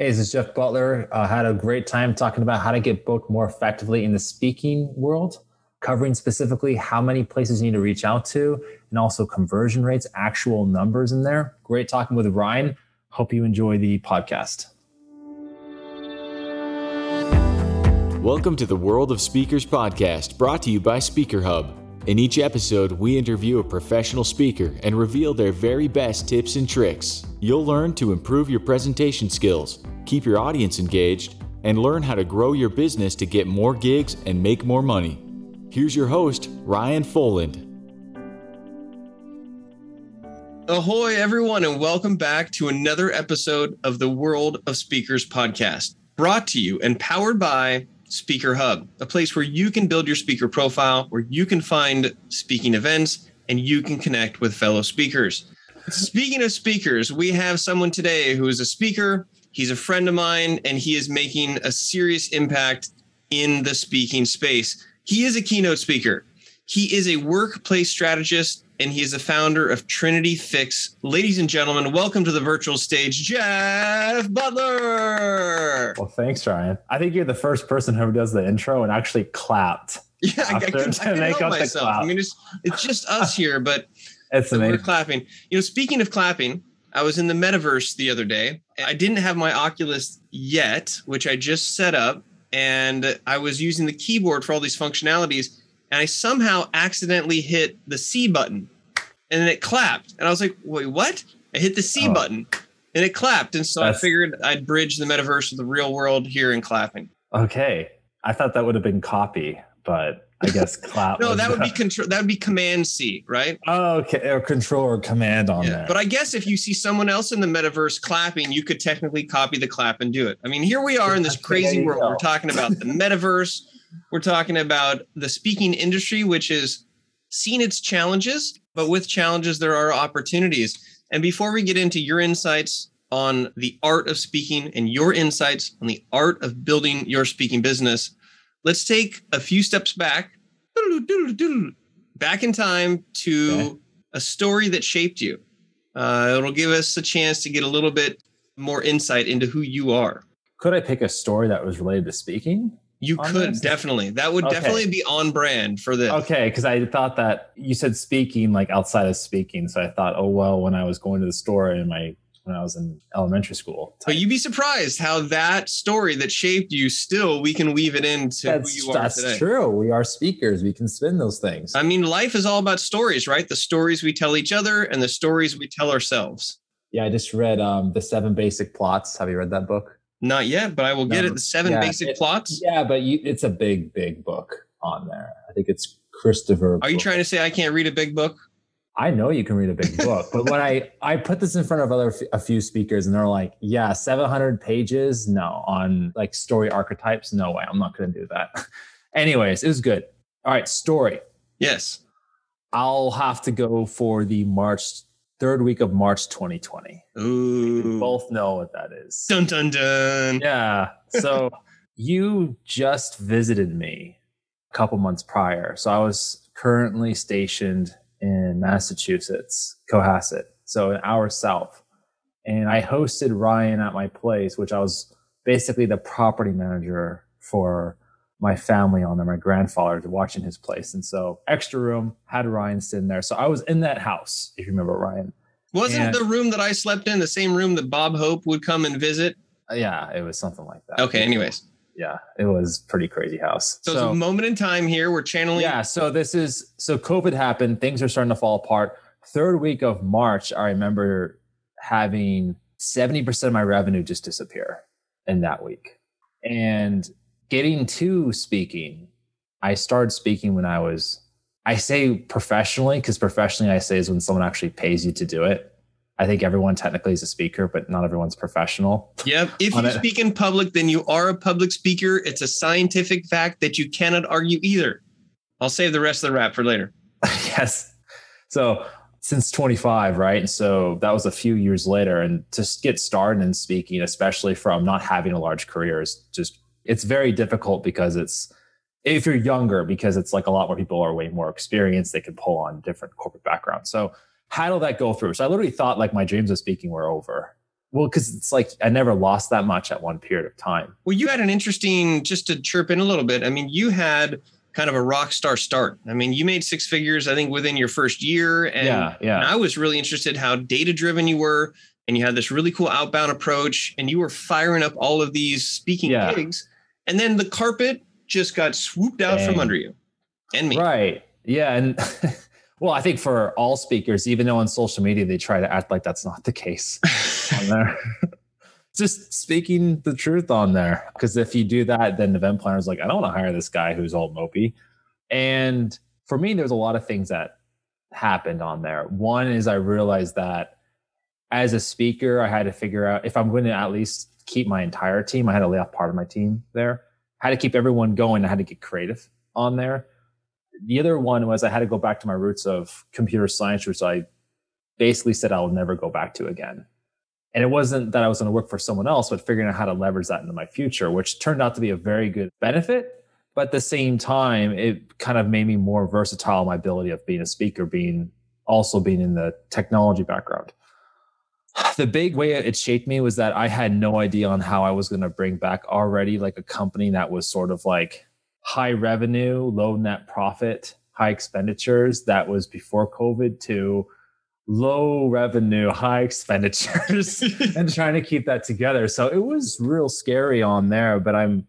Hey, this is Jeff Butler. I uh, had a great time talking about how to get booked more effectively in the speaking world, covering specifically how many places you need to reach out to and also conversion rates, actual numbers in there. Great talking with Ryan. Hope you enjoy the podcast. Welcome to the World of Speakers podcast, brought to you by Speaker Hub. In each episode, we interview a professional speaker and reveal their very best tips and tricks. You'll learn to improve your presentation skills, keep your audience engaged, and learn how to grow your business to get more gigs and make more money. Here's your host, Ryan Foland. Ahoy, everyone, and welcome back to another episode of the World of Speakers podcast, brought to you and powered by Speaker Hub, a place where you can build your speaker profile, where you can find speaking events, and you can connect with fellow speakers. Speaking of speakers, we have someone today who is a speaker. He's a friend of mine, and he is making a serious impact in the speaking space. He is a keynote speaker. He is a workplace strategist and he is the founder of Trinity Fix. Ladies and gentlemen, welcome to the virtual stage, Jeff Butler. Well, thanks, Ryan. I think you're the first person who does the intro and actually clapped. Yeah, I, I, can, I can help myself. I mean, it's, it's just us here, but it's amazing. we're clapping. You know, speaking of clapping, I was in the metaverse the other day. I didn't have my Oculus yet, which I just set up, and I was using the keyboard for all these functionalities and I somehow accidentally hit the C button and then it clapped. And I was like, wait, what? I hit the C oh. button and it clapped. And so That's... I figured I'd bridge the metaverse with the real world here in clapping. Okay. I thought that would have been copy, but I guess clap. no, that would be control. That would be Command C, right? Oh, okay, or Control or Command on yeah. there. But I guess if you see someone else in the metaverse clapping, you could technically copy the clap and do it. I mean, here we are in this crazy world. We're talking about the metaverse. We're talking about the speaking industry, which has seen its challenges, but with challenges, there are opportunities. And before we get into your insights on the art of speaking and your insights on the art of building your speaking business, let's take a few steps back, back in time to okay. a story that shaped you. Uh, it'll give us a chance to get a little bit more insight into who you are. Could I pick a story that was related to speaking? You could this? definitely. That would okay. definitely be on brand for this. Okay, because I thought that you said speaking like outside of speaking, so I thought, oh well, when I was going to the store and my when I was in elementary school. Type. But you'd be surprised how that story that shaped you still we can weave it into that's, who you are That's today. true. We are speakers. We can spin those things. I mean, life is all about stories, right? The stories we tell each other and the stories we tell ourselves. Yeah, I just read um, the Seven Basic Plots. Have you read that book? Not yet, but I will get it. The seven yeah, basic it, plots. Yeah, but you, it's a big, big book on there. I think it's Christopher. Are you trying to say I can't read a big book? I know you can read a big book, but when I I put this in front of other a few speakers and they're like, "Yeah, 700 pages? No, on like story archetypes? No way. I'm not going to do that." Anyways, it was good. All right, story. Yes. I'll have to go for the March third week of March 2020. Ooh. We both know what that is. Dun dun dun. Yeah. So you just visited me a couple months prior. So I was currently stationed in Massachusetts, Cohasset, so an hour south. And I hosted Ryan at my place, which I was basically the property manager for my family on there, my grandfather watching his place. And so extra room had Ryan sitting there. So I was in that house, if you remember Ryan. Wasn't and, the room that I slept in the same room that Bob Hope would come and visit? Yeah, it was something like that. Okay, anyways. Yeah, it was pretty crazy house. So, so it's a moment in time here. We're channeling. Yeah, so this is so COVID happened, things are starting to fall apart. Third week of March, I remember having 70% of my revenue just disappear in that week. And getting to speaking, I started speaking when I was, I say professionally, because professionally I say is when someone actually pays you to do it. I think everyone technically is a speaker, but not everyone's professional. Yep. If you it. speak in public, then you are a public speaker. It's a scientific fact that you cannot argue either. I'll save the rest of the rap for later. yes. So since 25, right? And so that was a few years later. And to get started in speaking, especially from not having a large career, is just it's very difficult because it's if you're younger because it's like a lot more people are way more experienced they can pull on different corporate backgrounds so how did that go through so i literally thought like my dreams of speaking were over well, because it's like I never lost that much at one period of time. Well, you had an interesting, just to chirp in a little bit. I mean, you had kind of a rock star start. I mean, you made six figures, I think, within your first year. And, yeah, yeah. and I was really interested how data driven you were. And you had this really cool outbound approach, and you were firing up all of these speaking Yeah. gigs. And then the carpet just got swooped out from under you and me. Right. Yeah. And well, I think for all speakers, even though on social media they try to act like that's not the case on there. Just speaking the truth on there. Because if you do that, then the event planner's like, I don't want to hire this guy who's all mopey. And for me, there's a lot of things that happened on there. One is I realized that as a speaker, I had to figure out if I'm going to at least keep my entire team, I had to lay off part of my team there. I had to keep everyone going. I had to get creative on there. The other one was I had to go back to my roots of computer science, which I basically said I'll never go back to again. And it wasn't that I was going to work for someone else, but figuring out how to leverage that into my future, which turned out to be a very good benefit. But at the same time, it kind of made me more versatile in my ability of being a speaker, being also being in the technology background. The big way it shaped me was that I had no idea on how I was going to bring back already like a company that was sort of like high revenue, low net profit, high expenditures that was before COVID to low revenue, high expenditures and trying to keep that together. So it was real scary on there, but I'm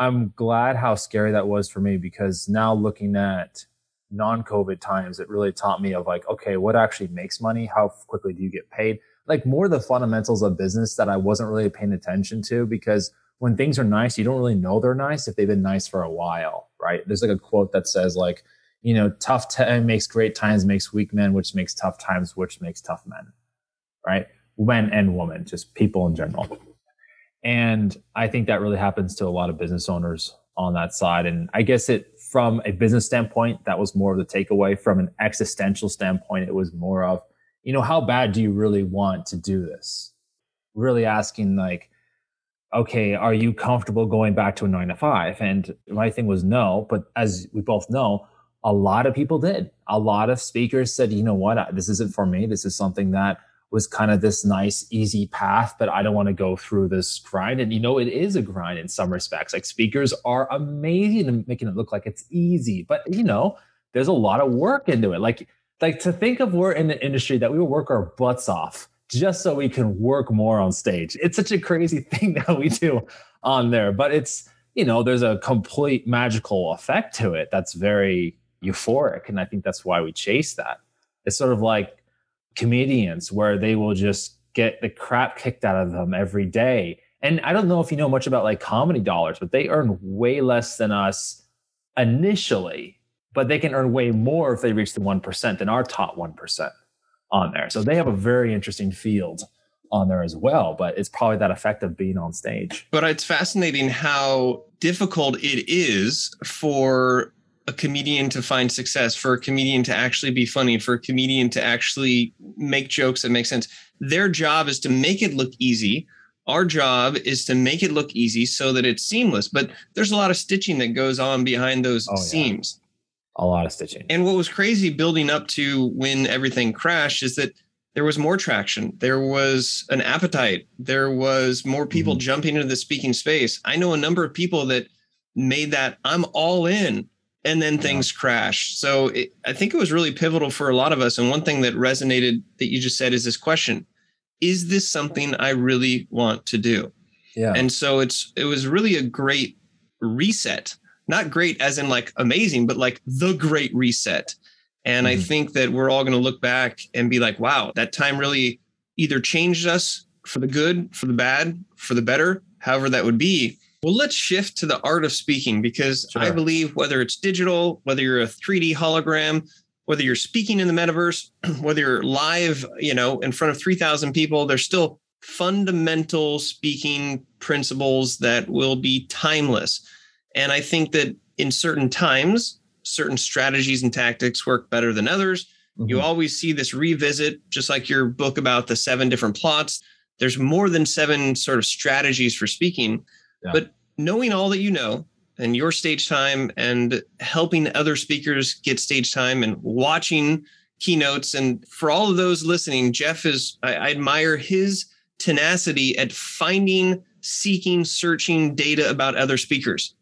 I'm glad how scary that was for me because now looking at non-COVID times, it really taught me of like, okay, what actually makes money? How quickly do you get paid? Like more the fundamentals of business that I wasn't really paying attention to because when things are nice, you don't really know they're nice if they've been nice for a while, right? There's like a quote that says like, you know, tough time eh, makes great times makes weak men, which makes tough times, which makes tough men, right? Men and women, just people in general. And I think that really happens to a lot of business owners on that side. And I guess it, from a business standpoint, that was more of the takeaway. From an existential standpoint, it was more of, you know, how bad do you really want to do this? Really asking, like, okay, are you comfortable going back to a nine to five? And my thing was no. But as we both know, a lot of people did. A lot of speakers said, you know what, this isn't for me. This is something that was kind of this nice, easy path, but I don't want to go through this grind. And you know, it is a grind in some respects. Like speakers are amazing making it look like it's easy, but you know, there's a lot of work into it. Like, like to think of we're in the industry that we work our butts off just so we can work more on stage. It's such a crazy thing that we do on there, but it's, you know, there's a complete magical effect to it that's very euphoric. And I think that's why we chase that. It's sort of like comedians where they will just get the crap kicked out of them every day. And I don't know if you know much about like comedy dollars, but they earn way less than us initially, but they can earn way more if they reach the 1% than our top 1% on there. So they have a very interesting field on there as well, but it's probably that effect of being on stage. But it's fascinating how difficult it is for a comedian to find success, for a comedian to actually be funny, for a comedian to actually make jokes that make sense. Their job is to make it look easy. Our job is to make it look easy so that it's seamless. But there's a lot of stitching that goes on behind those Oh, yeah. A lot of stitching. And what was crazy building up to when everything crashed is that there was more traction. There was an appetite. There was more people Mm-hmm. jumping into the speaking space. I know a number of people that made that I'm all in and then things crashed. So it, I think it was really pivotal for a lot of us. And one thing that resonated that you just said is this question Is this something I really want to do? yeah. And so it's it was really a great reset. Not great as in like amazing, but like the great reset. And I Mhm. think that we're all going to look back and be like, wow, that time really either changed us for the good, for the bad, for the better, however that would be. Well, let's shift to the art of speaking because I believe whether it's digital, whether you're a 3D hologram, whether you're speaking in the metaverse, whether you're live, you know, in front of 3,000 people, there's still fundamental speaking principles that will be timeless. And I think that in certain times, certain strategies and tactics work better than others. You Mhm. always see this revisit, just like your book about the seven different plots. There's more than seven sort of strategies for speaking. Yeah. But knowing all that you know and your stage time and helping other speakers get stage time and watching keynotes. And for all of those listening, Jeff is, I, I admire his tenacity at finding, seeking, searching data about other speakers.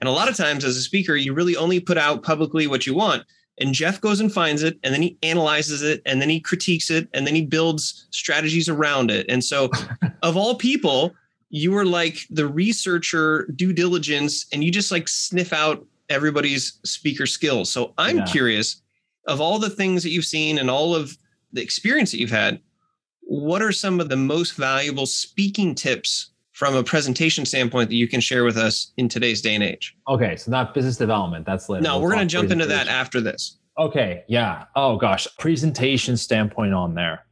And a lot of times as a speaker, you really only put out publicly what you want. And Jeff goes and finds it, and then he analyzes it, and then he critiques it, and then he builds strategies around it. And so, of all people, you were like the researcher due diligence, and you just like sniff out everybody's speaker skills. So I'm yeah. curious of all the things that you've seen and all of the experience that you've had, what are some of the most valuable speaking tips from a presentation standpoint that you can share with us in today's day and age? Okay, so not business development. That's later. No, we'll we're going to jump into that after this. Okay, yeah. Oh gosh, presentation standpoint on there.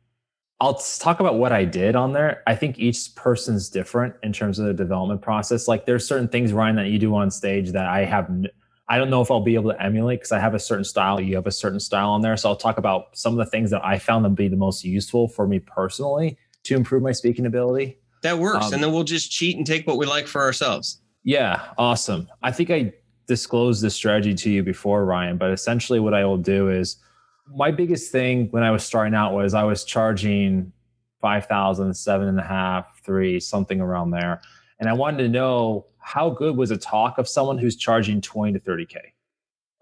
I'll talk about what I did on there. I think each person's different in terms of the development process. Like there's certain things, Ryan, that you do on stage that I have. I don't know if I'll be able to emulate because I have a certain style. You have a certain style on there. So I'll talk about some of the things that I found to be the most useful for me personally to improve my speaking ability. That works. Um, and then we'll just cheat and take what we like for ourselves. Yeah, awesome. I think I disclosed this strategy to you before, Ryan, but essentially what I will do is my biggest thing when I was starting out was I was charging five thousand, seven and a half, three, something around there. And I wanted to know how good was a talk of someone who's charging 20 to 30K,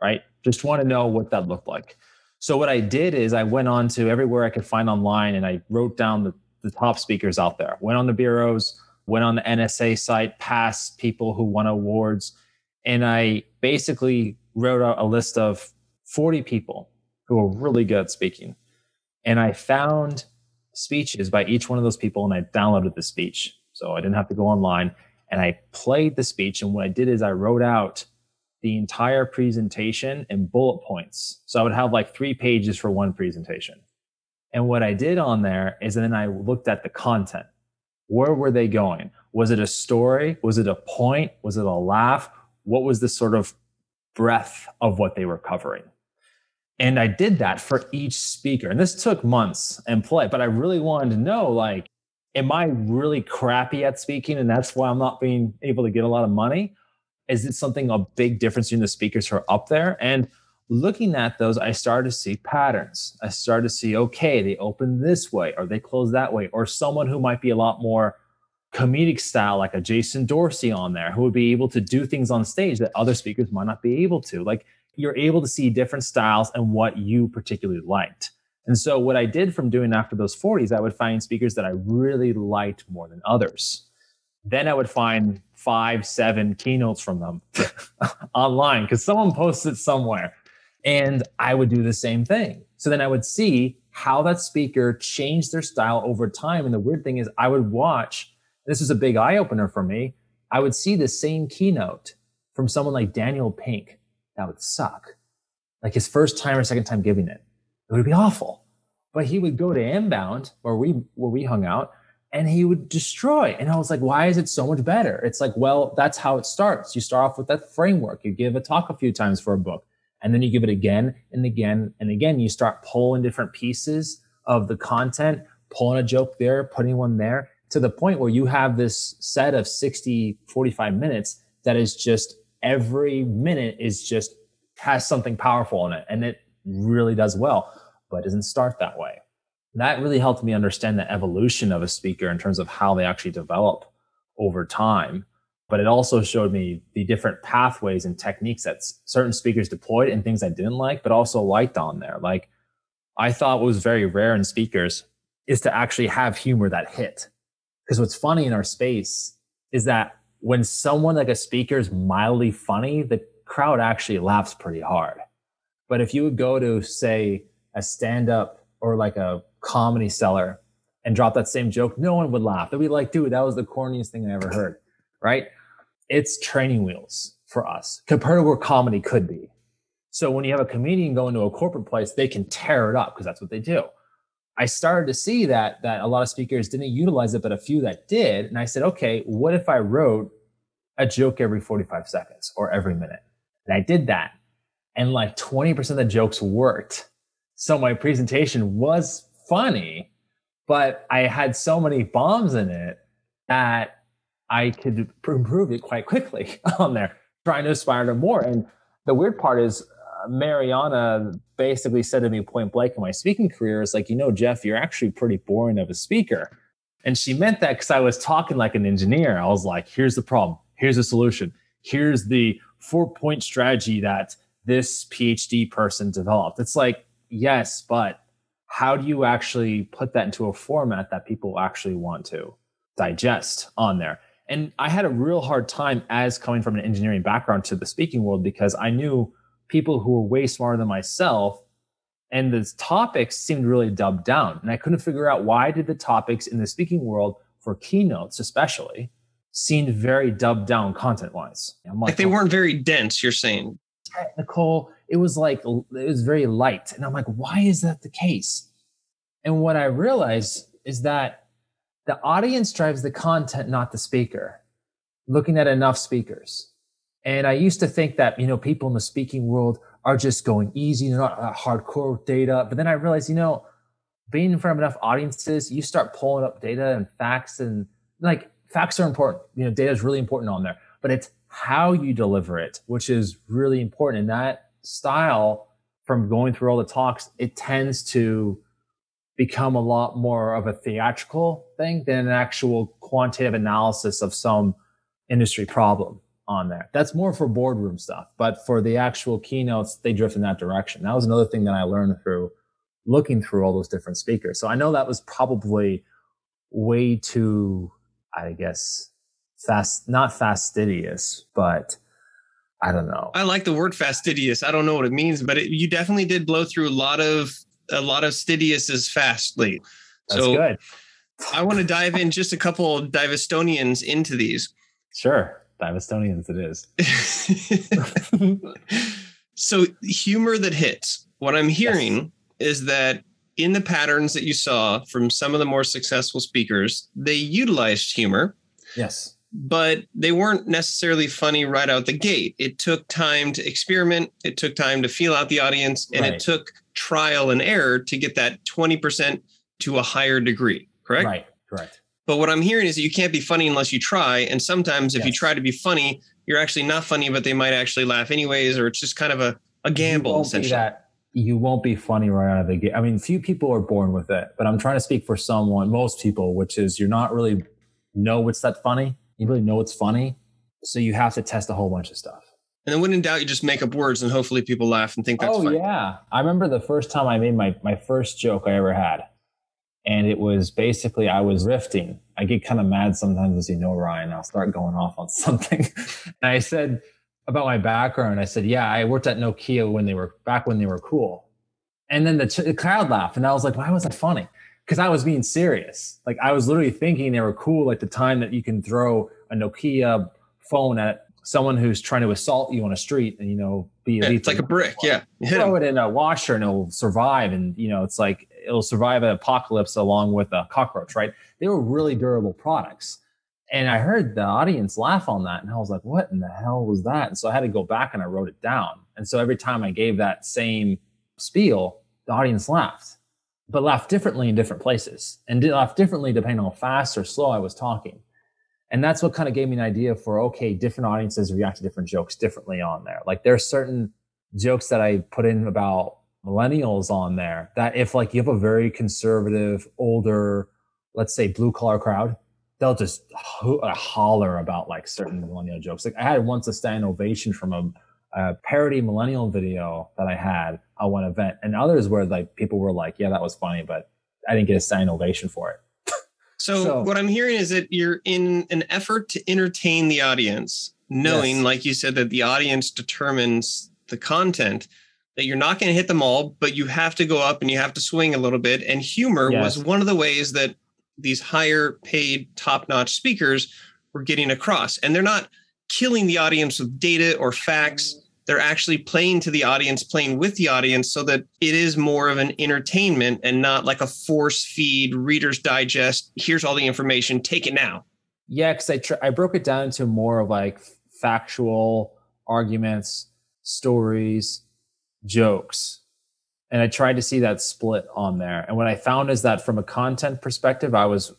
right? Just want to know what that looked like. So what I did is I went on to everywhere I could find online and I wrote down the the top speakers out there. Went on the bureaus, went on the NSA site, past people who won awards, and I basically wrote out a list of 40 people who were really good at speaking. And I found speeches by each one of those people and I downloaded the speech. So I didn't have to go online and I played the speech. And what I did is I wrote out the entire presentation in bullet points. So I would have like three pages for one presentation. And what I did on there is then I looked at the content. Where were they going? Was it a story? Was it a point? Was it a laugh? What was the sort of breadth of what they were covering? And I did that for each speaker. And this took months and play, but I really wanted to know like, am I really crappy at speaking? And that's why I'm not being able to get a lot of money? Is it something a big difference between the speakers who are up there? And looking at those, I started to see patterns. I started to see, okay, they open this way or they close that way, or someone who might be a lot more comedic style, like a Jason Dorsey on there, who would be able to do things on stage that other speakers might not be able to. Like you're able to see different styles and what you particularly liked. And so what I did from doing after those 40s, I would find speakers that I really liked more than others. Then I would find five, seven keynotes from them online because someone posted somewhere and I would do the same thing. So then I would see how that speaker changed their style over time. And the weird thing is, I would watch, this is a big eye opener for me. I would see the same keynote from someone like Daniel Pink. That would suck. Like his first time or second time giving it, it would be awful. But he would go to Inbound where we where we hung out and he would destroy. And I was like, why is it so much better? It's like, well, that's how it starts. You start off with that framework. You give a talk a few times for a book and then you give it again and again and again. You start pulling different pieces of the content, pulling a joke there, putting one there to the point where you have this set of 60, 45 minutes that is just every minute is just has something powerful in it and it really does well, but it doesn't start that way. That really helped me understand the evolution of a speaker in terms of how they actually develop over time but it also showed me the different pathways and techniques that certain speakers deployed and things I didn't like, but also liked on there. Like I thought what was very rare in speakers is to actually have humor that hit. Because what's funny in our space is that when someone like a speaker is mildly funny, the crowd actually laughs pretty hard. But if you would go to say a stand up or like a comedy cellar and drop that same joke, no one would laugh. They'd be like, dude, that was the corniest thing I ever heard right? It's training wheels for us compared to where comedy could be. So when you have a comedian go into a corporate place, they can tear it up because that's what they do. I started to see that that a lot of speakers didn't utilize it, but a few that did. And I said, okay, what if I wrote a joke every 45 seconds or every minute? And I did that. And like 20% of the jokes worked. So my presentation was funny, but I had so many bombs in it that I could improve it quite quickly on there, trying to aspire to more. And the weird part is, uh, Mariana basically said to me point blank in my speaking career, is like, you know, Jeff, you're actually pretty boring of a speaker. And she meant that because I was talking like an engineer. I was like, here's the problem, here's the solution, here's the four point strategy that this PhD person developed. It's like, yes, but how do you actually put that into a format that people actually want to digest on there? And I had a real hard time as coming from an engineering background to the speaking world because I knew people who were way smarter than myself and the topics seemed really dubbed down and i couldn't figure out why did the topics in the speaking world for keynotes especially seemed very dubbed down content wise like, like, they weren't very dense you're saying. technical it was like it was very light and i'm like why is that the case? And what i realized is that the audience drives the content not the speaker looking at enough speakers and i used to think that you know people in the speaking world are just going easy. They're not uh, hardcore data. But then I realized, you know, being in front of enough audiences, you start pulling up data and facts and like facts are important. You know, data is really important on there, but it's how you deliver it, which is really important. And that style from going through all the talks, it tends to become a lot more of a theatrical thing than an actual quantitative analysis of some industry problem on there. That's more for boardroom stuff, but for the actual keynotes, they drift in that direction. That was another thing that I learned through looking through all those different speakers. So I know that was probably way too, I guess, fast, not fastidious, but I don't know. I like the word fastidious. I don't know what it means, but it, you definitely did blow through a lot of a lot of Stidius stidiouses fastly. That's so good. I want to dive in just a couple of Divestonians into these. Sure. Divestonians it is. so humor that hits. What I'm hearing yes. is that in the patterns that you saw from some of the more successful speakers, they utilized humor. Yes. But they weren't necessarily funny right out the gate. It took time to experiment, it took time to feel out the audience, and right. it took trial and error to get that 20% to a higher degree, correct? Right, correct. But what I'm hearing is that you can't be funny unless you try. And sometimes if yes. you try to be funny, you're actually not funny, but they might actually laugh anyways, or it's just kind of a, a gamble. essentially. that you won't be funny right out of the gate. I mean, few people are born with it, but I'm trying to speak for someone, most people, which is you're not really know what's that funny. You really know it's funny. So you have to test a whole bunch of stuff. And then when in doubt, you just make up words and hopefully people laugh and think that's oh, funny. yeah. I remember the first time I made my, my first joke I ever had and it was basically I was riffing. I get kind of mad sometimes, as you know, Ryan. I'll start going off on something, and I said about my background. I said, "Yeah, I worked at Nokia when they were back when they were cool," and then the, ch- the crowd laughed, and I was like, "Why was that funny?" Because I was being serious. Like I was literally thinking they were cool, like the time that you can throw a Nokia phone at someone who's trying to assault you on a street and you know be yeah, it's like a brick yeah you throw it in a washer and it'll survive and you know it's like it'll survive an apocalypse along with a cockroach, right? They were really durable products. And I heard the audience laugh on that. And I was like, what in the hell was that? And so I had to go back and I wrote it down. And so every time I gave that same spiel, the audience laughed, but laughed differently in different places and laugh differently depending on how fast or slow I was talking. And that's what kind of gave me an idea for okay, different audiences react to different jokes differently on there. Like there's certain jokes that I put in about millennials on there that if like you have a very conservative older let's say blue collar crowd they'll just ho- holler about like certain millennial jokes like i had once a stand ovation from a, a parody millennial video that i had at one event and others where like people were like yeah that was funny but i didn't get a standing ovation for it so, so, what i'm hearing is that you're in an effort to entertain the audience knowing yes. like you said that the audience determines the content that you're not going to hit them all, but you have to go up and you have to swing a little bit. And humor yes. was one of the ways that these higher paid, top notch speakers were getting across. And they're not killing the audience with data or facts. They're actually playing to the audience, playing with the audience so that it is more of an entertainment and not like a force feed, Reader's Digest. Here's all the information, take it now. Yeah, because I, tr- I broke it down into more of like factual arguments, stories, jokes. And I tried to see that split on there. And what I found is that from a content perspective, I was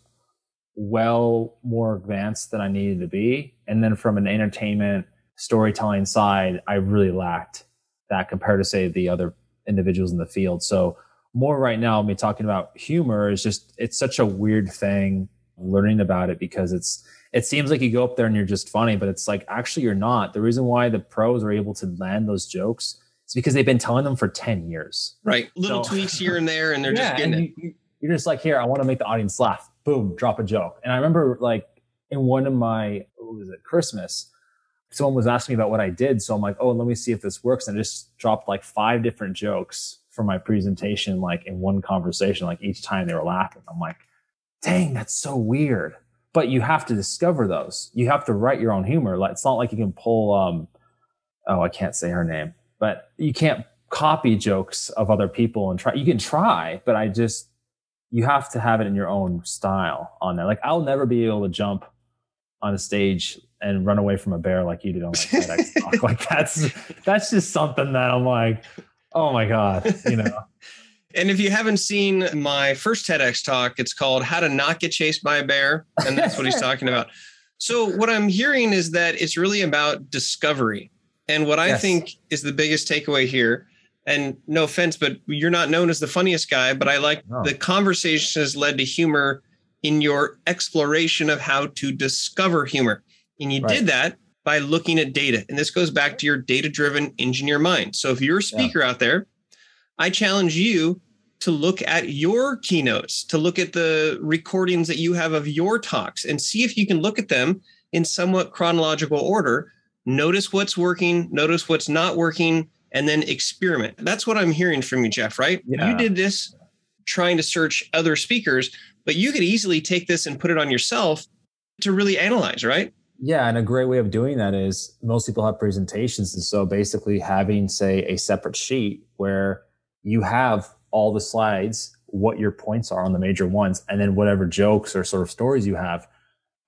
well more advanced than I needed to be. And then from an entertainment storytelling side, I really lacked that compared to say the other individuals in the field. So more right now, me talking about humor is just it's such a weird thing learning about it because it's it seems like you go up there and you're just funny, but it's like actually you're not. The reason why the pros are able to land those jokes is because they've been telling them for 10 years. Right. Little so, tweaks here and there, and they're yeah, just getting you, it. You're just like, here, I want to make the audience laugh. Boom, drop a joke. And I remember like in one of my, what was it, Christmas, someone was asking me about what I did. So I'm like, oh, let me see if this works. And I just dropped like five different jokes for my presentation, like in one conversation, like each time they were laughing. I'm like, dang, that's so weird. But you have to discover those. You have to write your own humor. Like it's not like you can pull um oh, I can't say her name, but you can't copy jokes of other people and try you can try, but I just you have to have it in your own style on there. Like I'll never be able to jump on a stage and run away from a bear like you did on like TEDx talk. Like that's that's just something that I'm like, oh my God, you know. And if you haven't seen my first TEDx talk, it's called How to Not Get Chased by a Bear. And that's what he's talking about. So, what I'm hearing is that it's really about discovery. And what I yes. think is the biggest takeaway here, and no offense, but you're not known as the funniest guy, but I like the conversation has led to humor in your exploration of how to discover humor. And you right. did that by looking at data. And this goes back to your data driven engineer mind. So if you're a speaker yeah. out there, I challenge you to look at your keynotes, to look at the recordings that you have of your talks and see if you can look at them in somewhat chronological order. Notice what's working, notice what's not working, and then experiment. That's what I'm hearing from you, Jeff, right? Yeah. You did this trying to search other speakers, but you could easily take this and put it on yourself to really analyze, right? Yeah, and a great way of doing that is most people have presentations. And so basically having, say, a separate sheet where you have all the slides, what your points are on the major ones, and then whatever jokes or sort of stories you have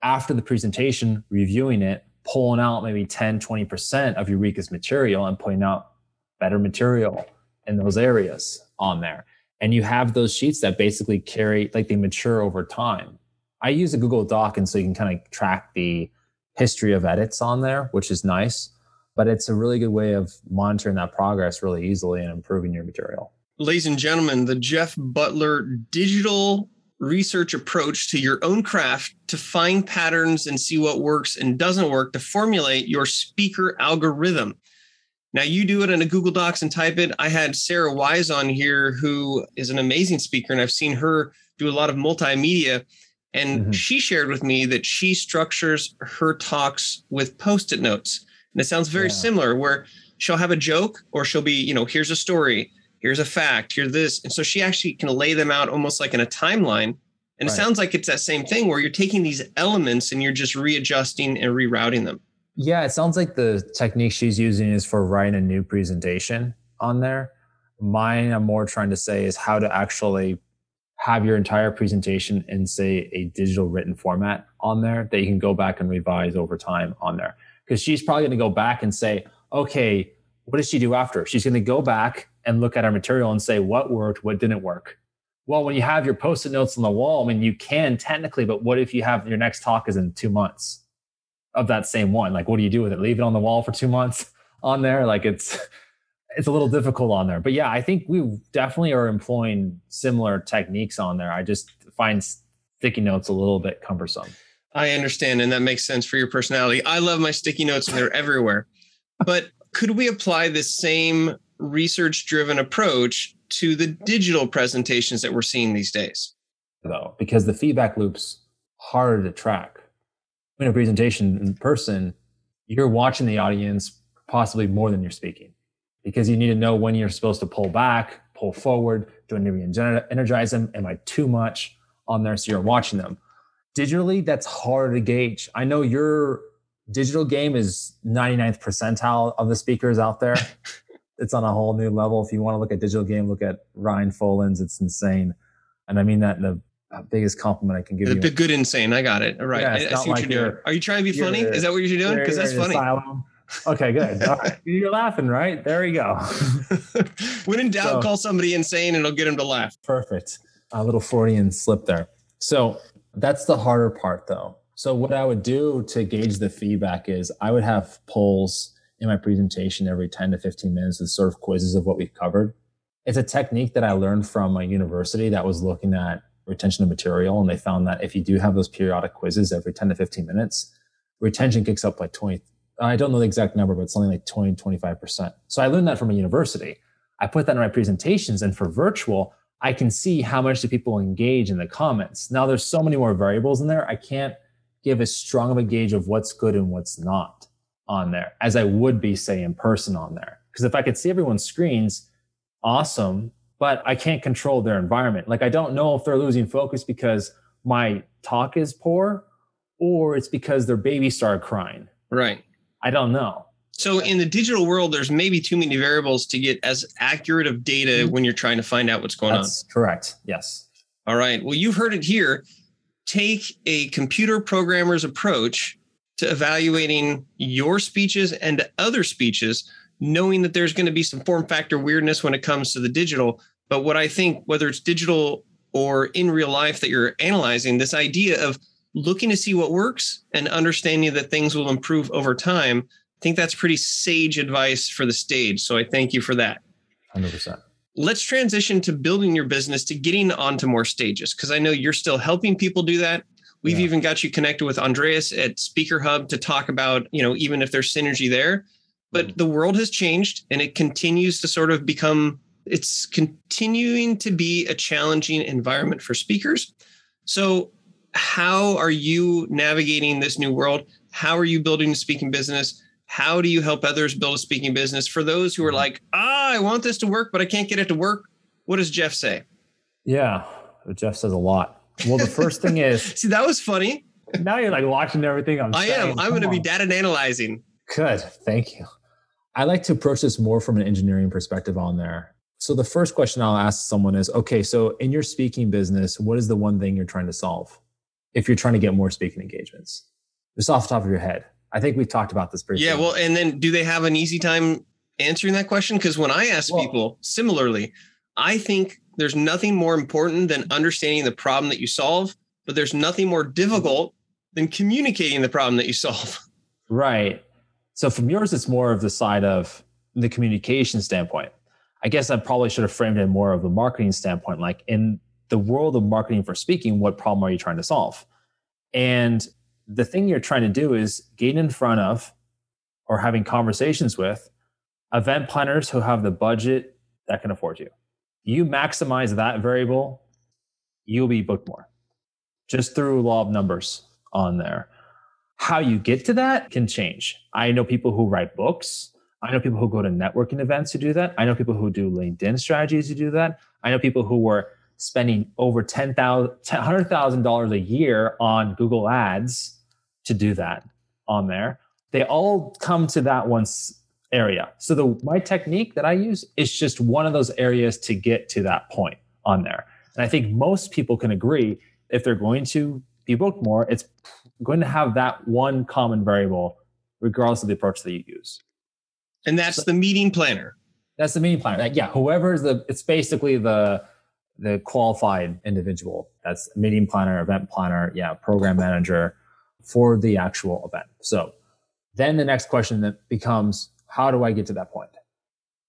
after the presentation, reviewing it, pulling out maybe 10, 20% of your weakest material and putting out better material in those areas on there. And you have those sheets that basically carry, like they mature over time. I use a Google Doc, and so you can kind of track the history of edits on there, which is nice. But it's a really good way of monitoring that progress really easily and improving your material. Ladies and gentlemen, the Jeff Butler digital research approach to your own craft to find patterns and see what works and doesn't work to formulate your speaker algorithm. Now you do it in a Google Docs and type it. I had Sarah Wise on here, who is an amazing speaker, and I've seen her do a lot of multimedia. And mm-hmm. she shared with me that she structures her talks with post-it notes. And it sounds very yeah. similar where she'll have a joke or she'll be, you know, here's a story, here's a fact, here's this. And so she actually can lay them out almost like in a timeline. And right. it sounds like it's that same thing where you're taking these elements and you're just readjusting and rerouting them. Yeah, it sounds like the technique she's using is for writing a new presentation on there. Mine, I'm more trying to say is how to actually have your entire presentation in, say, a digital written format on there that you can go back and revise over time on there. Because she's probably going to go back and say, okay, what did she do after? She's going to go back and look at our material and say what worked, what didn't work. Well, when you have your post it notes on the wall, I mean, you can technically, but what if you have your next talk is in two months? of that same one. Like, what do you do with it? Leave it on the wall for two months on there? Like, it's it's a little difficult on there. But yeah, I think we definitely are employing similar techniques on there. I just find sticky notes a little bit cumbersome. I understand, and that makes sense for your personality. I love my sticky notes, and they're everywhere. But could we apply the same research-driven approach to the digital presentations that we're seeing these days? Though, because the feedback loop's harder to track in a presentation in person, you're watching the audience possibly more than you're speaking because you need to know when you're supposed to pull back, pull forward, do I need to energize them? Am I too much on there? So you're watching them. Digitally, that's hard to gauge. I know your digital game is 99th percentile of the speakers out there. it's on a whole new level. If you want to look at digital game, look at Ryan Foland's. It's insane. And I mean that in the uh, biggest compliment I can give the you. The good insane. I got it. All right. Yeah, I, I see what like you're doing. Are you trying to be funny? Is that what you're doing? Because that's funny. Asylum. Okay, good. All right. You're laughing, right? There you go. when in doubt, so, call somebody insane and it'll get them to laugh. Perfect. A little Freudian slip there. So that's the harder part though. So what I would do to gauge the feedback is I would have polls in my presentation every 10 to 15 minutes with sort of quizzes of what we've covered. It's a technique that I learned from a university that was looking at retention of material. And they found that if you do have those periodic quizzes every 10 to 15 minutes, retention kicks up by 20. I don't know the exact number, but something like 20, 25%. So I learned that from a university. I put that in my presentations and for virtual, I can see how much do people engage in the comments. Now there's so many more variables in there. I can't give as strong of a gauge of what's good and what's not on there as I would be say in person on there. Because if I could see everyone's screens, awesome, but I can't control their environment. Like I don't know if they're losing focus because my talk is poor or it's because their baby started crying. Right. I don't know. So in the digital world, there's maybe too many variables to get as accurate of data mm-hmm. when you're trying to find out what's going That's on. Correct. Yes. All right. Well, you've heard it here. Take a computer programmer's approach to evaluating your speeches and other speeches, knowing that there's going to be some form factor weirdness when it comes to the digital. But what I think, whether it's digital or in real life that you're analyzing, this idea of looking to see what works and understanding that things will improve over time. I think that's pretty sage advice for the stage. So I thank you for that. 100%. Let's transition to building your business to getting onto more stages because I know you're still helping people do that. We've yeah. even got you connected with Andreas at Speaker Hub to talk about, you know, even if there's synergy there. But mm-hmm. the world has changed and it continues to sort of become, it's continuing to be a challenging environment for speakers. So how are you navigating this new world? How are you building a speaking business? How do you help others build a speaking business? For those who are mm-hmm. like, ah, I want this to work, but I can't get it to work, what does Jeff say? Yeah, Jeff says a lot. Well, the first thing is see, that was funny. Now you're like watching everything I'm I saying. am. I'm going to be data analyzing. Good. Thank you. I like to approach this more from an engineering perspective on there. So the first question I'll ask someone is, okay, so in your speaking business, what is the one thing you're trying to solve? If you're trying to get more speaking engagements? Just off the top of your head. I think we've talked about this briefly. Yeah, well, and then do they have an easy time answering that question? Because when I ask well, people similarly, I think there's nothing more important than understanding the problem that you solve, but there's nothing more difficult than communicating the problem that you solve. Right. So from yours, it's more of the side of the communication standpoint. I guess I probably should have framed it more of the marketing standpoint. Like in the world of marketing for speaking, what problem are you trying to solve? And the thing you're trying to do is get in front of or having conversations with event planners who have the budget that can afford you. You maximize that variable, you'll be booked more just through law of numbers on there. How you get to that can change. I know people who write books. I know people who go to networking events to do that. I know people who do LinkedIn strategies to do that. I know people who were spending over $10,000, $100,000 a year on Google Ads to do that on there. They all come to that one area. So the my technique that I use is just one of those areas to get to that point on there. And I think most people can agree if they're going to be booked more, it's going to have that one common variable regardless of the approach that you use. And that's so, the meeting planner. That's the meeting planner. Like, yeah, whoever is the it's basically the the qualified individual. That's a meeting planner, event planner, yeah, program manager for the actual event. So then the next question that becomes, how do I get to that point?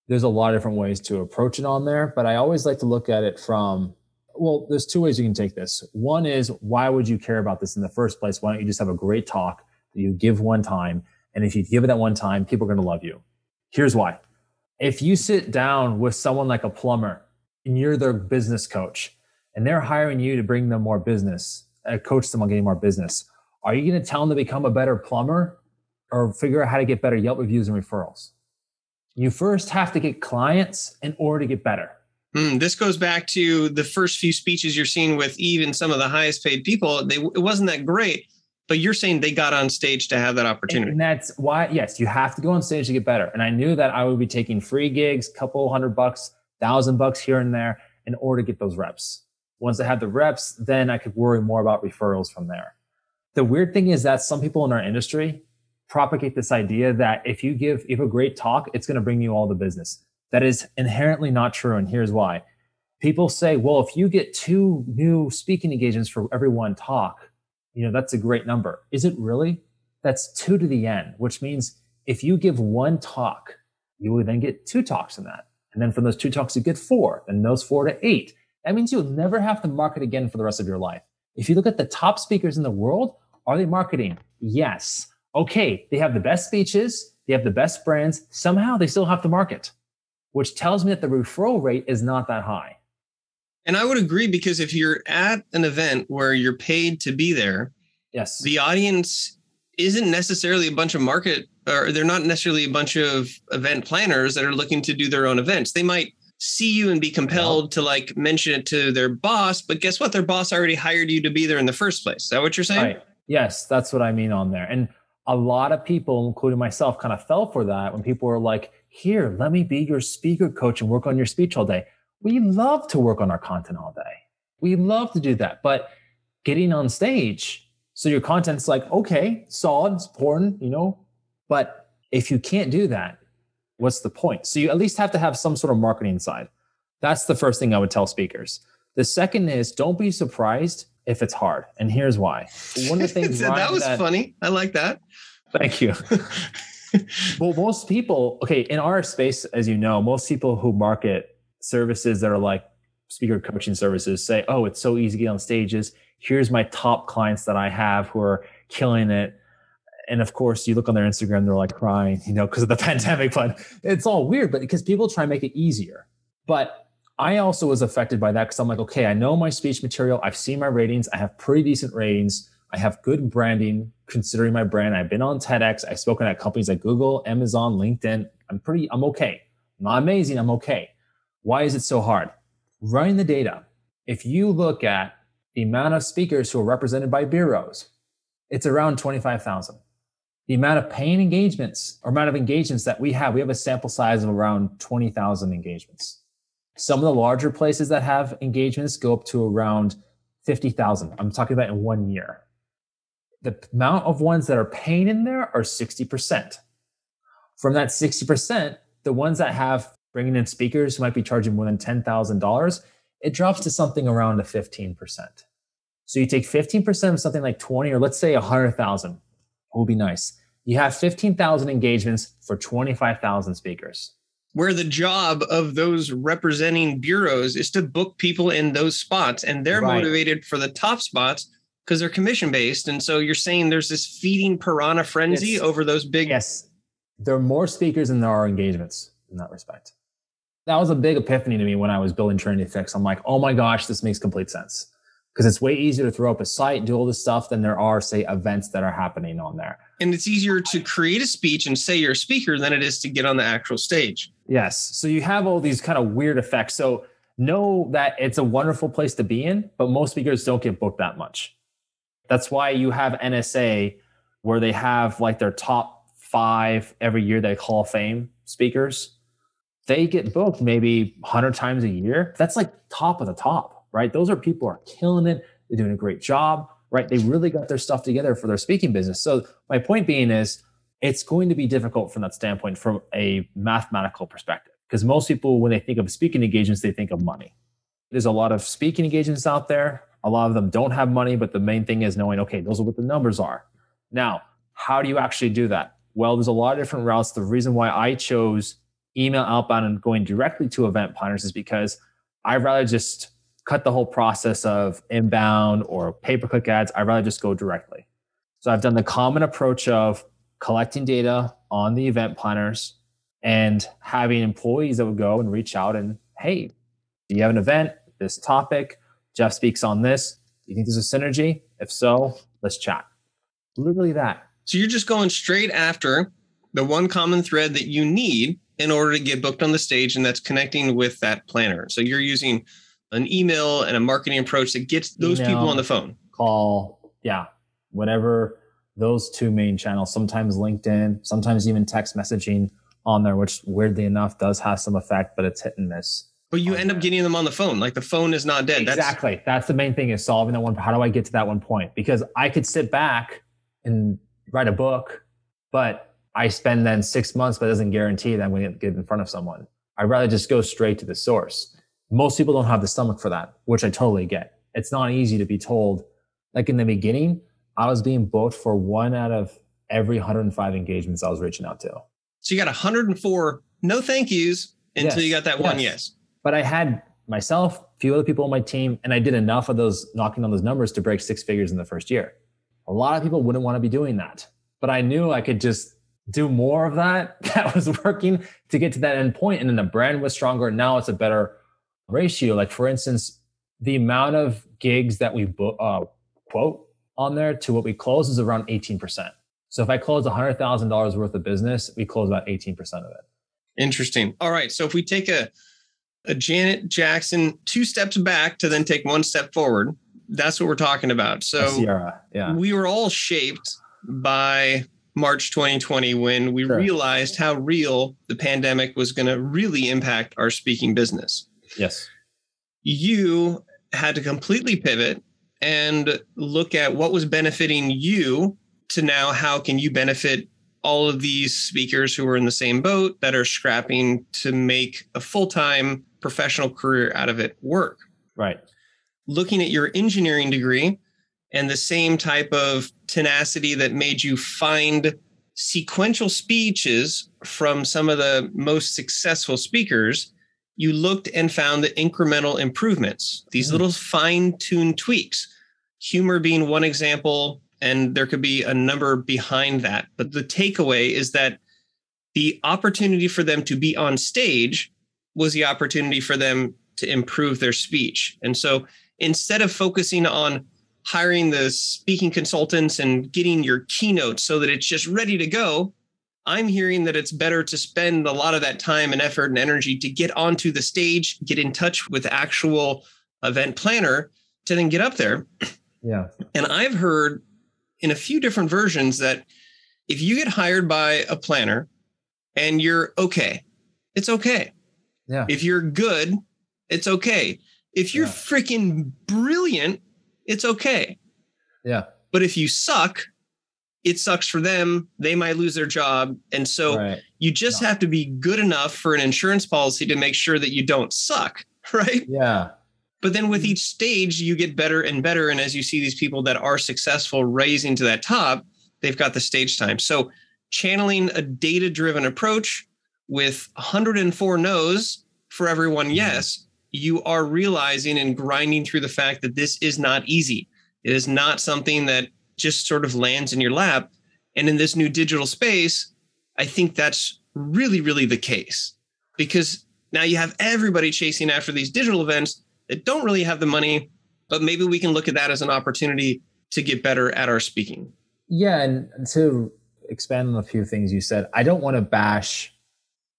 There's a lot of different ways to approach it on there, but I always like to look at it from, well, there's two ways you can take this. One is, why would you care about this in the first place? Why don't you just have a great talk that you give one time? And if you give it that one time, people are going to love you. Here's why. If you sit down with someone like a plumber and you're their business coach and they're hiring you to bring them more business, uh, coach them on getting more business, are you going to tell them to become a better plumber or figure out how to get better Yelp reviews and referrals? You first have to get clients in order to get better. Mm, this goes back to the first few speeches you're seeing with even some of the highest paid people. They, it wasn't that great, but you're saying they got on stage to have that opportunity. And that's why, yes, you have to go on stage to get better. And I knew that I would be taking free gigs, couple hundred bucks thousand bucks here and there in order to get those reps. Once I had the reps, then I could worry more about referrals from there. The weird thing is that some people in our industry propagate this idea that if you give, if a great talk, it's going to bring you all the business. That is inherently not true. And here's why. People say, well, if you get two new speaking engagements for every one talk, you know, that's a great number. Is it really? That's two to the n, which means if you give one talk, you will then get two talks in that. And then from those two talks, you get four, and those four to eight. that means you'll never have to market again for the rest of your life. If you look at the top speakers in the world, are they marketing? Yes. Okay, they have the best speeches, they have the best brands. Somehow they still have to market, which tells me that the referral rate is not that high. And I would agree because if you're at an event where you're paid to be there, yes, the audience isn't necessarily a bunch of market or they're not necessarily a bunch of event planners that are looking to do their own events. They might see you and be compelled yeah. to like mention it to their boss, but guess what? Their boss already hired you to be there in the first place. Is that what you're saying? Right. Yes, that's what I mean on there. And a lot of people, including myself, kind of fell for that when people were like, here, let me be your speaker coach and work on your speech all day. We love to work on our content all day. We love to do that. But getting on stage, so your content's like, okay, solid, it's important, you know, but if you can't do that, what's the point? So you at least have to have some sort of marketing side. That's the first thing I would tell speakers. The second is don't be surprised if it's hard. And here's why. One of the things that was that, funny. I like that. Thank you. well, most people, okay, in our space, as you know, most people who market services that are like speaker coaching services say, oh, it's so easy to get on stages. Here's my top clients that I have who are killing it. And of course, you look on their Instagram, they're like crying, you know, because of the pandemic. But it's all weird, but because people try and make it easier. But I also was affected by that because I'm like, okay, I know my speech material. I've seen my ratings. I have pretty decent ratings. I have good branding considering my brand. I've been on TEDx. I've spoken at companies like Google, Amazon, LinkedIn. I'm pretty, I'm okay. I'm not amazing. I'm okay. Why is it so hard? Running the data. If you look at the amount of speakers who are represented by bureaus, it's around 25,000. The amount of paying engagements or amount of engagements that we have, we have a sample size of around 20,000 engagements. Some of the larger places that have engagements go up to around 50,000. I'm talking about in one year. The amount of ones that are paying in there are 60%. From that 60%, the ones that have bringing in speakers who might be charging more than $10,000, it drops to something around a 15%. So you take 15% of something like 20 or let's say 100,000 it would be nice. You have 15,000 engagements for 25,000 speakers. Where the job of those representing bureaus is to book people in those spots and they're right. motivated for the top spots because they're commission based. And so you're saying there's this feeding piranha frenzy yes. over those big. Yes. There are more speakers than there are engagements in that respect that was a big epiphany to me when I was building Trinity Fix. I'm like, oh my gosh, this makes complete sense. Because it's way easier to throw up a site, do all this stuff than there are, say, events that are happening on there. And it's easier to create a speech and say you're a speaker than it is to get on the actual stage. Yes. So you have all these kind of weird effects. So know that it's a wonderful place to be in, but most speakers don't get booked that much. That's why you have NSA where they have like their top five every year they Hall of Fame speakers they get booked maybe 100 times a year. That's like top of the top, right? Those are people are killing it. They're doing a great job, right? They really got their stuff together for their speaking business. So my point being is it's going to be difficult from that standpoint from a mathematical perspective because most people when they think of speaking engagements they think of money there's a lot of speaking engagements out there a lot of them don't have money but the main thing is knowing okay those are what the numbers are now how do you actually do that well there's a lot of different routes the reason why i chose email outbound and going directly to event planners is because I'd rather just cut the whole process of inbound or pay per click ads. I'd rather just go directly. So I've done the common approach of collecting data on the event planners and having employees that would go and reach out and, hey, do you have an event? This topic, Jeff speaks on this. Do you think there's a synergy? If so, let's chat. Literally that. So you're just going straight after the one common thread that you need in order to get booked on the stage, and that's connecting with that planner. So you're using an email and a marketing approach that gets those email, people on the phone. Call, yeah, whatever those two main channels. Sometimes LinkedIn, sometimes even text messaging on there, which weirdly enough does have some effect, but it's hit and miss. But you end there. up getting them on the phone. Like the phone is not dead. Exactly. That's, That's the main thing is solving that one. How do I get to that one point? Because I could sit back and write a book, but I spend then six months, but it doesn't guarantee that I'm going to get in front of someone. I'd rather just go straight to the source. Most people don't have the stomach for that, which I totally get. It's not easy to be told. Like in the beginning, I was being booked for one out of every 105 engagements I was reaching out to. So you got 104 no thank yous until yes, you got that yes. one yes. But I had myself, a few other people on my team, and I did enough of those knocking on those numbers to break six figures in the first year. A lot of people wouldn't want to be doing that, but I knew I could just do more of that that was working to get to that end point. point and then the brand was stronger now it's a better ratio like for instance the amount of gigs that we uh, quote on there to what we close is around 18% so if i close $100000 worth of business we close about 18% of it interesting all right so if we take a a janet jackson two steps back to then take one step forward that's what we're talking about so Sierra, yeah. we were all shaped by March 2020 when we sure. realized how real the pandemic was going to really impact our speaking business. Yes. You had to completely pivot and look at what was benefiting you to now how can you benefit all of these speakers who are in the same boat that are scrapping to make a full-time professional career out of it work. Right. Looking at your engineering degree, and the same type of tenacity that made you find sequential speeches from some of the most successful speakers, you looked and found the incremental improvements, these mm little fine tuned tweaks. Humor being one example, and there could be a number behind that. But the takeaway is that the opportunity for them to be on stage was the opportunity for them to improve their speech. And so instead of focusing on hiring the speaking consultants and getting your keynote so that it's just ready to go. I'm hearing that it's better to spend a lot of that time and effort and energy to get onto the stage, get in touch with actual event planner to then get up there. Yeah. And I've heard in a few different versions that if you get hired by a planner and you're okay, it's okay. Yeah. If you're good, it's okay. If you're yeah. freaking brilliant, it's okay. Yeah. But if you suck, it sucks for them. They might lose their job. And so right. you just no. have to be good enough for an insurance policy to make sure that you don't suck. Right. Yeah. But then with each stage, you get better and better. And as you see these people that are successful raising to that top, they've got the stage time. So channeling a data driven approach with 104 no's for everyone mm-hmm. yes you are realizing and grinding through the fact that this is not easy. It is not something that just sort of lands in your lap. And in this new digital space, I think that's really, really the case because now you have everybody chasing after these digital events that don't really have the money, but maybe we can look at that as an opportunity to get better at our speaking. Yeah. And to expand on a few things you said, I don't want to bash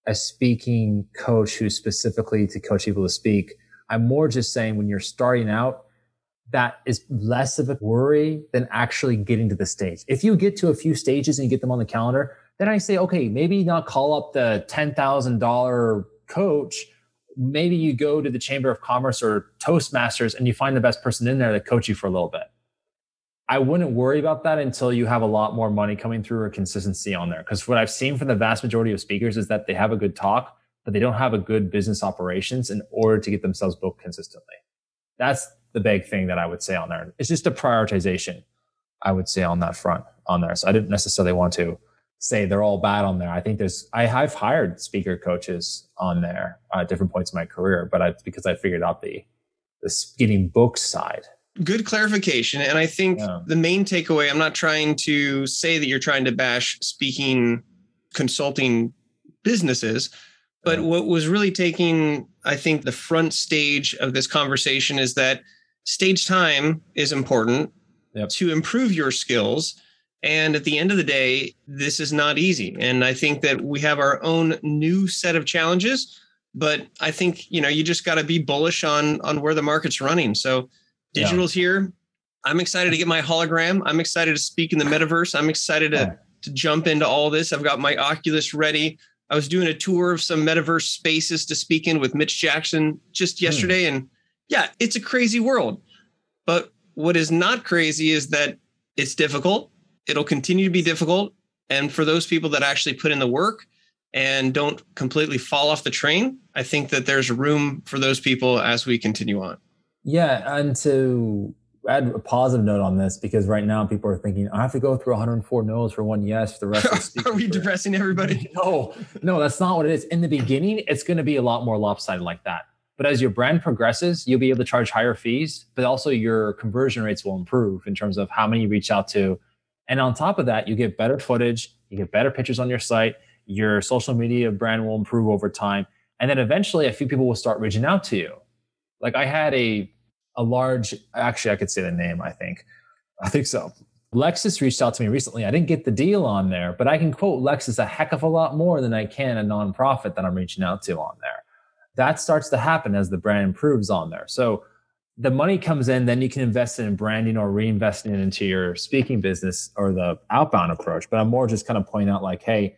a speaking coach who's specifically to coach people to speak. I'm more just saying when you're starting out, that is less of a worry than actually getting to the stage. If you get to a few stages and you get them on the calendar, then I say, okay, maybe not call up the $10,000 coach. Maybe you go to the Chamber of Commerce or Toastmasters and you find the best person in there to coach you for a little bit. I wouldn't worry about that until you have a lot more money coming through or consistency on there. Because what I've seen from the vast majority of speakers is that they have a good talk, but they don't have a good business operations in order to get themselves booked consistently. That's the big thing that I would say on there. It's just a prioritization, I would say on that front on there. So I didn't necessarily want to say they're all bad on there. I think there's I, have hired speaker coaches on there at different points in my career, but I, because I figured out the the getting books side good clarification. And I think yeah. the main takeaway, I'm not trying to say that you're trying to bash speaking consulting businesses, but what was really taking, I think, the front stage of this conversation is that stage time is important yep. to improve your skills. And at the end of the day, this is not easy. And I think that we have our own new set of challenges. But I think you know you just got to be bullish on on where the market's running. So Digital's yeah. here. I'm excited to get my hologram. I'm excited to speak in the metaverse. I'm excited to, to jump into all this. I've got my Oculus ready. I was doing a tour of some metaverse spaces to speak in with Mitch Jackson just hmm. yesterday. And yeah, it's a crazy world. But what is not crazy is that it's difficult. It'll continue to be difficult. And for those people that actually put in the work and don't completely fall off the train, I think that there's room for those people as we continue on. Yeah, and to add a positive note on this, because right now people are thinking, I have to go through 104 no's for one yes for the rest of the Are we depressing everybody? No, no, that's not what it is. In the beginning, it's going to be a lot more lopsided like that. But as your brand progresses, you'll be able to charge higher fees, but also your conversion rates will improve in terms of how many you reach out to. And on top of that, you get better footage, you get better pictures on your site, your social media brand will improve over time. And then eventually a few people will start reaching out to you. Like I had a a large actually I could say the name, I think. I think so. Lexus reached out to me recently. I didn't get the deal on there, but I can quote Lexus a heck of a lot more than I can a nonprofit that I'm reaching out to on there that starts to happen as the brand improves on there. So the money comes in, then you can invest it in branding or reinvesting it into your speaking business or the outbound approach. But I'm more just kind of pointing out like, hey,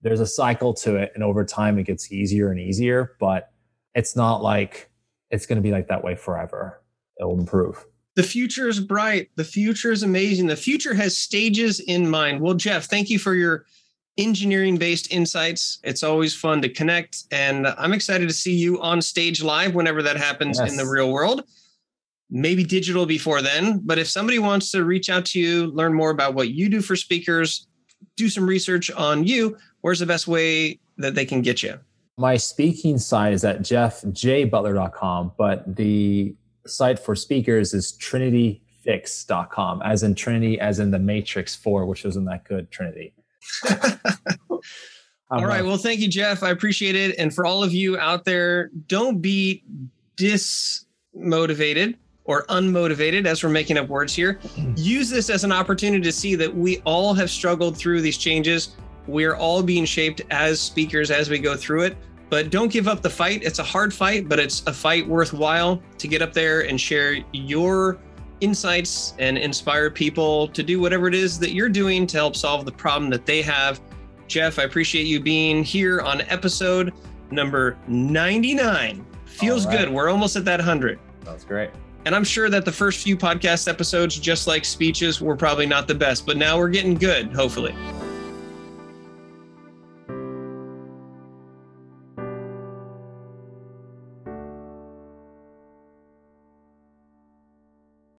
there's a cycle to it. And over time it gets easier and easier, but it's not like it's going to be like that way forever. It will improve. The future is bright. The future is amazing. The future has stages in mind. Well, Jeff, thank you for your engineering based insights. It's always fun to connect. And I'm excited to see you on stage live whenever that happens yes. in the real world. Maybe digital before then. But if somebody wants to reach out to you, learn more about what you do for speakers, do some research on you, where's the best way that they can get you? My speaking site is at jeffjbutler.com, but the site for speakers is trinityfix.com, as in Trinity, as in the Matrix 4, which wasn't that good, Trinity. all right. Well, thank you, Jeff. I appreciate it. And for all of you out there, don't be dismotivated or unmotivated as we're making up words here. Use this as an opportunity to see that we all have struggled through these changes. We're all being shaped as speakers as we go through it. But don't give up the fight. It's a hard fight, but it's a fight worthwhile to get up there and share your insights and inspire people to do whatever it is that you're doing to help solve the problem that they have. Jeff, I appreciate you being here on episode number 99. Feels right. good. We're almost at that 100. That's great. And I'm sure that the first few podcast episodes, just like speeches, were probably not the best, but now we're getting good, hopefully.